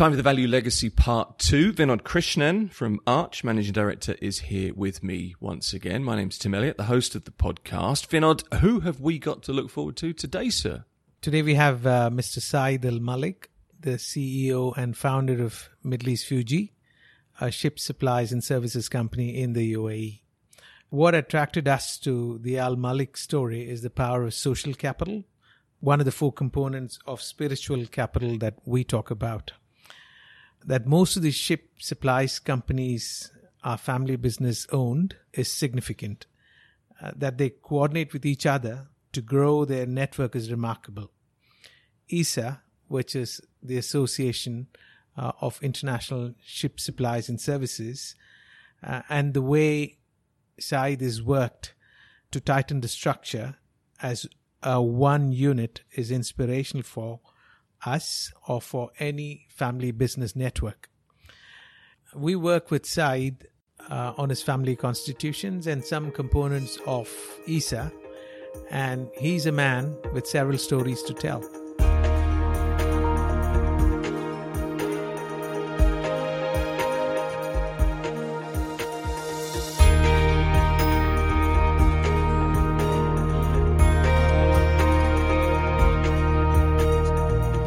Time for the Value Legacy Part 2. Vinod Krishnan from Arch, Managing Director, is here with me once again. My name's Tim Elliott, the host of the podcast. Vinod, who have we got to look forward to today, sir? Today we have uh, Mr. Saeed Al Malik, the CEO and founder of Middle East Fuji, a ship supplies and services company in the UAE. What attracted us to the Al Malik story is the power of social capital, one of the four components of spiritual capital that we talk about that most of the ship supplies companies are family business owned is significant. Uh, that they coordinate with each other to grow their network is remarkable. ISSA, which is the Association uh, of International Ship Supplies and Services, uh, and the way Saeed has worked to tighten the structure as a one unit is inspirational for us or for any family business network. We work with Saeed uh, on his family constitutions and some components of ISSA, and he's a man with several stories to tell.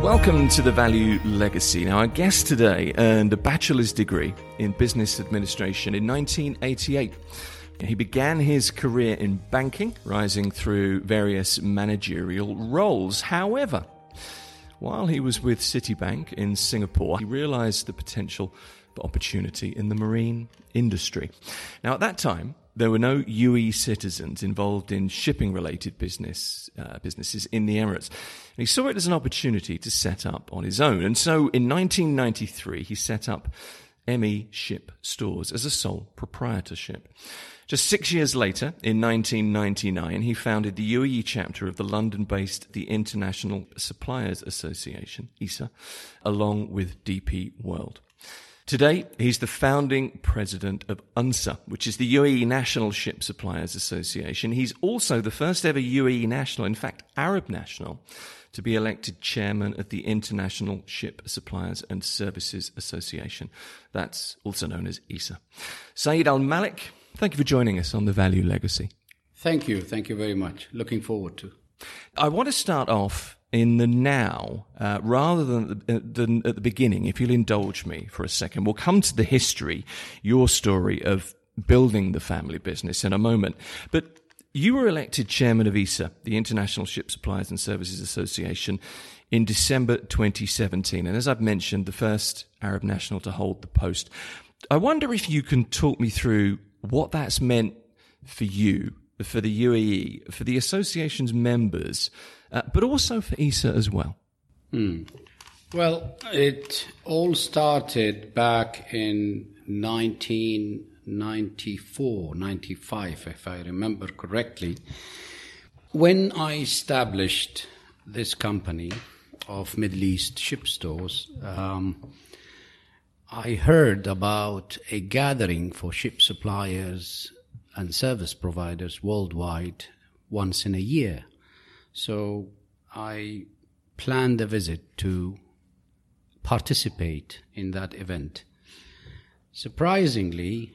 Welcome to the Value Legacy. Now, our guest today earned a bachelor's degree in business administration in 1988. He began his career in banking, rising through various managerial roles. However, while he was with Citibank in Singapore, he realized the potential for opportunity in the marine industry. Now, at that time, there were no UAE citizens involved in shipping related business uh, businesses in the Emirates. And he saw it as an opportunity to set up on his own. And so in 1993, he set up ME Ship Stores as a sole proprietorship. Just six years later, in 1999, he founded the UAE chapter of the London based the International Suppliers Association, ISSA, along with DP World. Today, he's the founding president of UNSA, which is the UAE National Ship Suppliers Association. He's also the first ever UAE national, in fact, Arab national, to be elected chairman of the International Ship Suppliers and Services Association. That's also known as ISSA. Saeed Al Malik, thank you for joining us on the Value Legacy. Thank you. Thank you very much. Looking forward to. I want to start off in the now uh, rather than, uh, than at the beginning, if you'll indulge me for a second. We'll come to the history, your story of building the family business in a moment. But you were elected chairman of ISSA, the International Ship Suppliers and Services Association, in December 2017. And as I've mentioned, the first Arab national to hold the post. I wonder if you can talk me through what that's meant for you, for the UAE, for the association's members, uh, but also for ISSA as well. Hmm. Well, it all started back in 1994, 95, if I remember correctly, when I established this company of Middle East ship stores. Um, I heard about a gathering for ship suppliers and service providers worldwide once in a year. So I planned a visit to participate in that event. Surprisingly,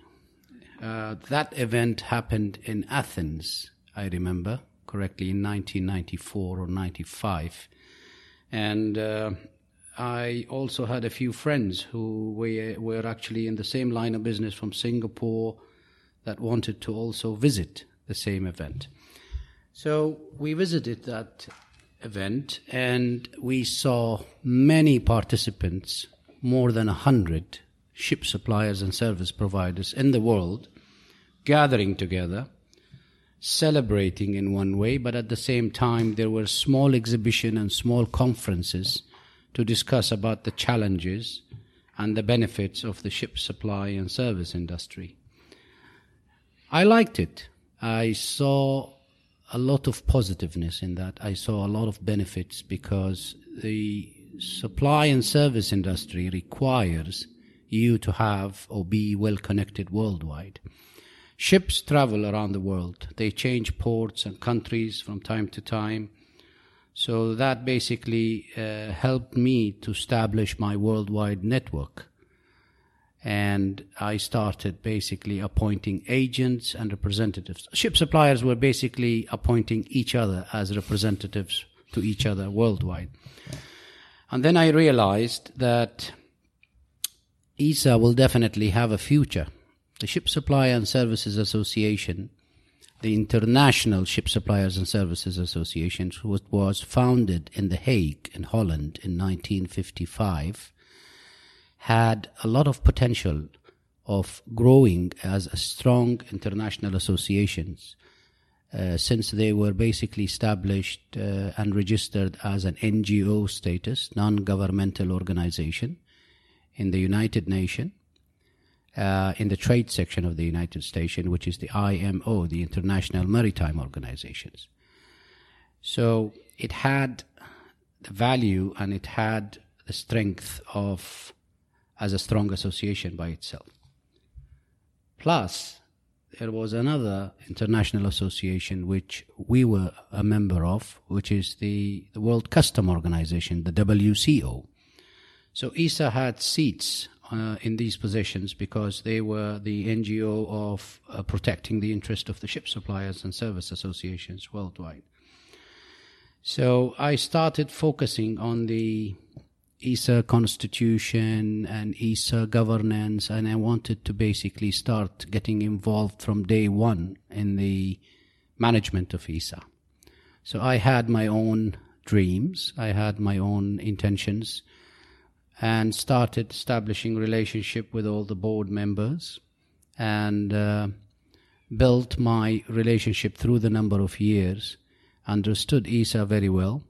uh, that event happened in Athens, I remember correctly, in 1994 or 95. And uh, I also had a few friends who were, were actually in the same line of business from Singapore that wanted to also visit the same event. So we visited that event and we saw many participants, more than a hundred ship suppliers and service providers in the world gathering together, celebrating in one way, but at the same time there were small exhibition and small conferences to discuss about the challenges and the benefits of the ship supply and service industry. I liked it. I saw a lot of positiveness in that. I saw a lot of benefits because the supply and service industry requires you to have or be well connected worldwide. Ships travel around the world. They change ports and countries from time to time. So that basically uh, helped me to establish my worldwide network. And I started basically appointing agents and representatives. Ship suppliers were basically appointing each other as representatives to each other worldwide. And then I realized that ISSA will definitely have a future. The Ship Supplier and Services Association the International Ship Suppliers and Services Association, was founded in The Hague in Holland in 1955, had a lot of potential of growing as a strong international associations uh, since they were basically established uh, and registered as an NGO status, non-governmental organization in the United Nations uh, in the trade section of the United Stations, which is the IMO, the International Maritime Organizations. So it had the value and it had the strength of as a strong association by itself. Plus, there was another international association which we were a member of, which is the, the World Custom Organization, the WCO. So ISSA had seats uh, in these positions because they were the NGO of uh, protecting the interest of the ship suppliers and service associations worldwide. So I started focusing on the ISSA constitution and ISSA governance, and I wanted to basically start getting involved from day one in the management of ISSA. So I had my own dreams, I had my own intentions and started establishing relationship with all the board members and uh, built my relationship through the number of years understood ISSA very well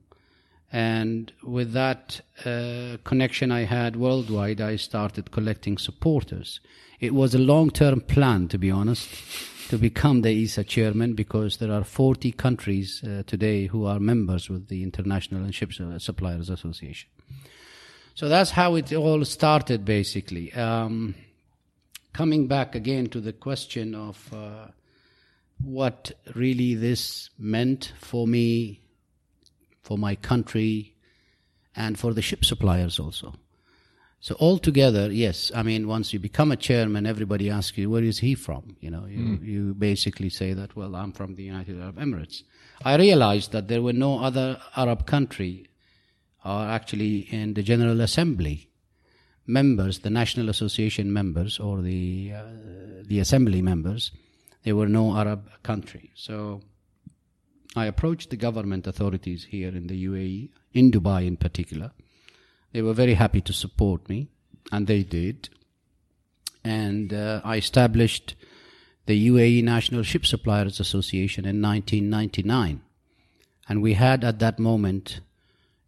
and with that uh, connection i had worldwide i started collecting supporters it was a long term plan to be honest to become the ISSA chairman because there are 40 countries uh, today who are members with the international ship suppliers association so that's how it all started, basically. Um, coming back again to the question of uh, what really this meant for me, for my country, and for the ship suppliers also. So altogether, yes. I mean, once you become a chairman, everybody asks you, "Where is he from?" You know, you, mm. you basically say that, "Well, I'm from the United Arab Emirates." I realized that there were no other Arab country are actually in the General Assembly members, the National Association members or the uh, the Assembly members. There were no Arab country, so I approached the government authorities here in the UAE, in Dubai in particular. They were very happy to support me, and they did. And uh, I established the UAE National Ship Suppliers Association in 1999. And we had at that moment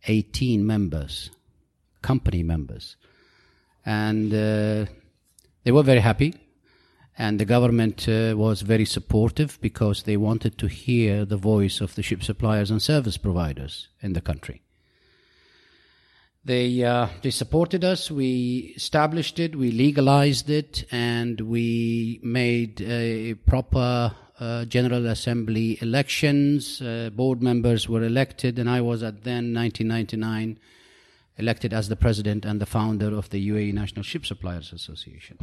18 members, company members. And uh, they were very happy. And the government uh, was very supportive because they wanted to hear the voice of the ship suppliers and service providers in the country. They uh, they supported us. We established it. We legalized it, and we made a proper uh, General Assembly elections. Uh, board members were elected, and I was at then 1999 elected as the president and the founder of the UAE National Ship Suppliers Association.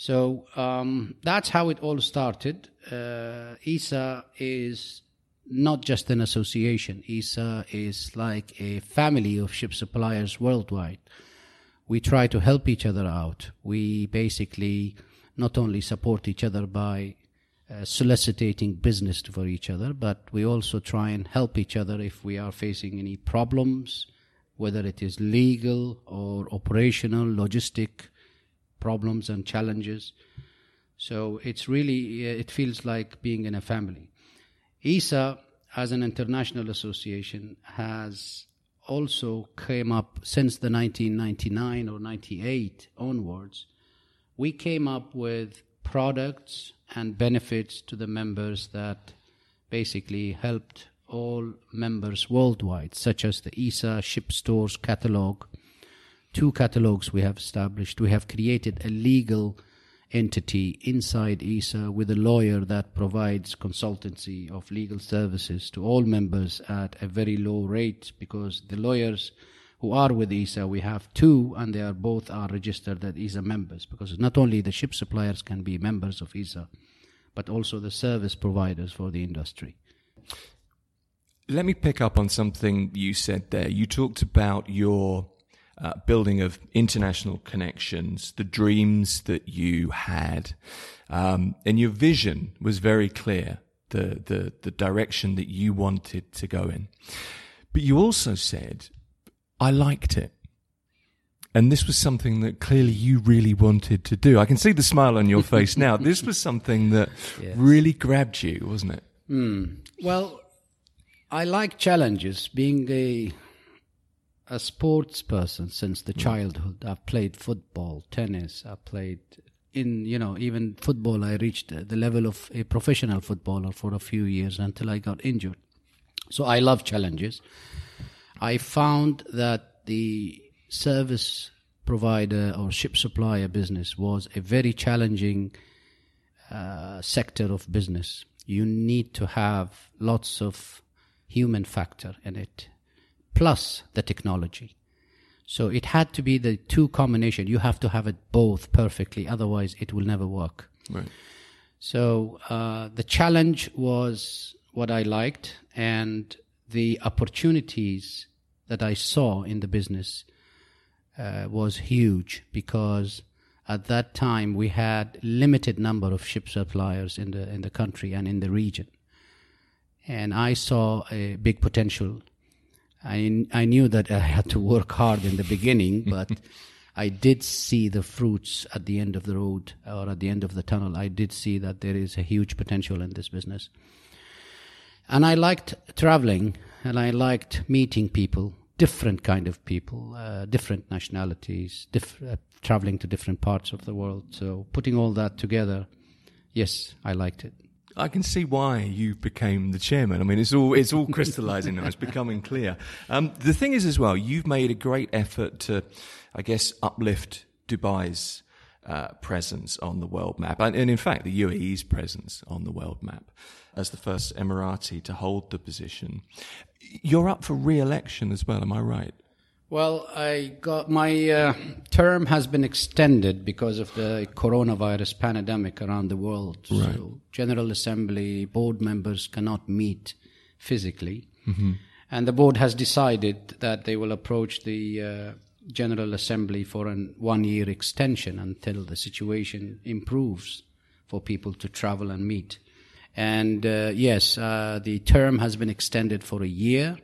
So um, that's how it all started. Uh, ISSA is not just an association. ISSA is like a family of ship suppliers worldwide. We try to help each other out. We basically not only support each other by uh, soliciting business for each other, but we also try and help each other if we are facing any problems, whether it is legal or operational, logistic problems and challenges. So it's really, uh, it feels like being in a family. ISSA, as an international association, has also came up since the 1999 or 98 onwards. We came up with products and benefits to the members that basically helped all members worldwide, such as the ISSA Ship Stores catalog. Two catalogs we have established. We have created a legal entity inside ISSA with a lawyer that provides consultancy of legal services to all members at a very low rate because the lawyers who are with ISSA, we have two, and they are both are registered as ISSA members because not only the ship suppliers can be members of ISSA, but also the service providers for the industry. Let me pick up on something you said there. You talked about your uh, building of international connections, the dreams that you had, um, and your vision was very clear. The, the the direction that you wanted to go in, but you also said, "I liked it." And this was something that clearly you really wanted to do. I can see the smile on your face now. This was something that yes. really grabbed you, wasn't it? Mm. Well, I like challenges. Being a a sports person since the mm. childhood. I've played football, tennis. I played in you know even football. I reached the level of a professional footballer for a few years until I got injured. So I love challenges. I found that the service provider or ship supplier business was a very challenging uh, sector of business. You need to have lots of human factor in it plus the technology. So it had to be the two combination. You have to have it both perfectly, otherwise it will never work. Right. So uh, the challenge was what I liked, and the opportunities that I saw in the business uh, was huge because at that time we had limited number of ship suppliers in the in the country and in the region, and I saw a big potential I, I knew that I had to work hard in the beginning, but I did see the fruits at the end of the road or at the end of the tunnel. I did see that there is a huge potential in this business. And I liked traveling and I liked meeting people, different kind of people, uh, different nationalities, diff- uh, traveling to different parts of the world. So putting all that together, yes, I liked it. I can see why you became the chairman. I mean, it's all it's all crystallising now. It's becoming clear. Um, the thing is, as well, you've made a great effort to, I guess, uplift Dubai's uh, presence on the world map, and, and, in fact, the UAE's presence on the world map as the first Emirati to hold the position. You're up for re-election as well. Am I right? Well, I got my uh, term has been extended because of the coronavirus pandemic around the world. Right. So, General Assembly board members cannot meet physically, mm-hmm. and the board has decided that they will approach the uh, General Assembly for a one-year extension until the situation improves for people to travel and meet. And uh, yes, uh, the term has been extended for a year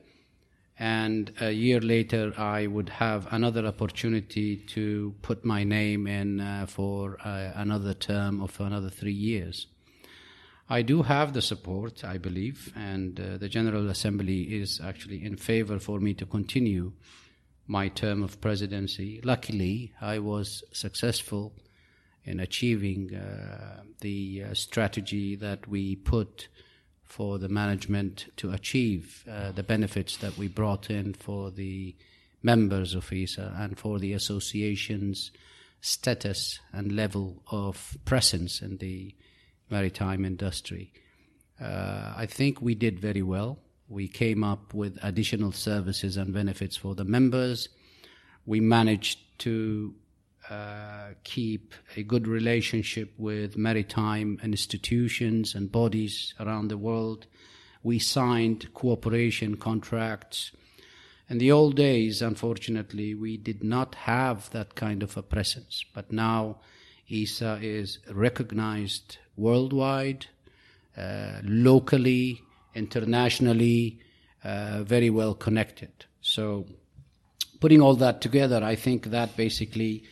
and a year later I would have another opportunity to put my name in uh, for uh, another term of another three years. I do have the support, I believe, and uh, the General Assembly is actually in favor for me to continue my term of presidency. Luckily, I was successful in achieving uh, the uh, strategy that we put for the management to achieve uh, the benefits that we brought in for the members of ISSA and for the association's status and level of presence in the maritime industry. Uh, I think we did very well. We came up with additional services and benefits for the members. We managed to keep a good relationship with maritime institutions and bodies around the world. We signed cooperation contracts. In the old days, unfortunately, we did not have that kind of a presence. But now, ISSA is recognized worldwide, uh, locally, internationally, uh, very well connected. So, putting all that together, I think that basically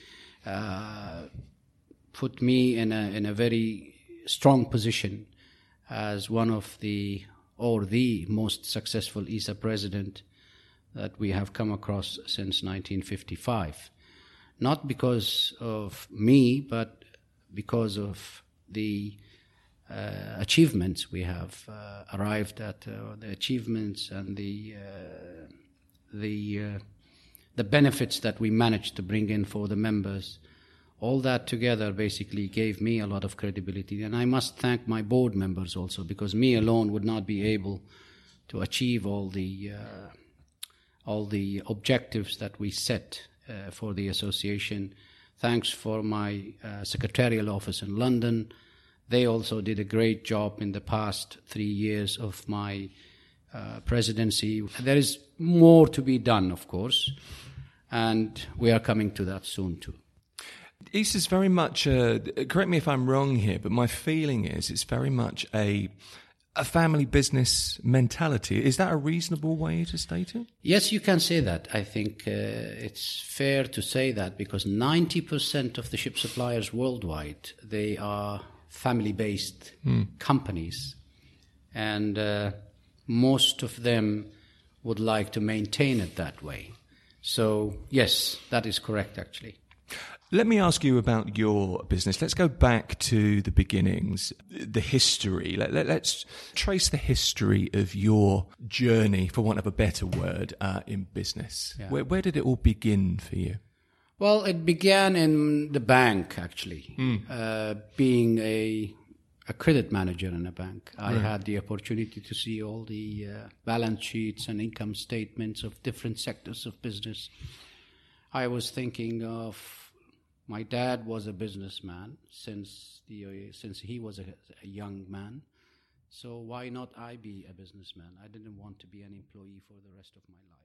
uh, put me in a in a very strong position as one of the or the most successful ISSA president that we have come across since 1955. Not because of me, but because of the uh, achievements we have uh, arrived at, uh, the achievements and the uh, the uh, the benefits that we managed to bring in for the members all that together basically gave me a lot of credibility. And I must thank my board members also, because me alone would not be able to achieve all the uh, all the objectives that we set uh, for the association. Thanks for my uh, secretarial office in London. They also did a great job in the past three years of my uh, presidency. There is more to be done, of course, and we are coming to that soon too. ISSA is very much, a, correct me if I'm wrong here, but my feeling is it's very much a a family business mentality. Is that a reasonable way to state it? Yes, you can say that. I think uh, it's fair to say that because 90% of the ship suppliers worldwide, they are family-based mm. companies. And uh, most of them would like to maintain it that way. So, yes, that is correct, actually. Let me ask you about your business. Let's go back to the beginnings, the history. Let, us let, trace the history of your journey, for want of a better word, uh, in business. Yeah. Where, where, did it all begin for you? Well, it began in the bank, actually. Mm. Uh, being a, a credit manager in a bank, I right. had the opportunity to see all the uh, balance sheets and income statements of different sectors of business. I was thinking of my dad was a businessman since the uh, since he was a, a, young man. So why not I be a businessman? I didn't want to be an employee for the rest of my life.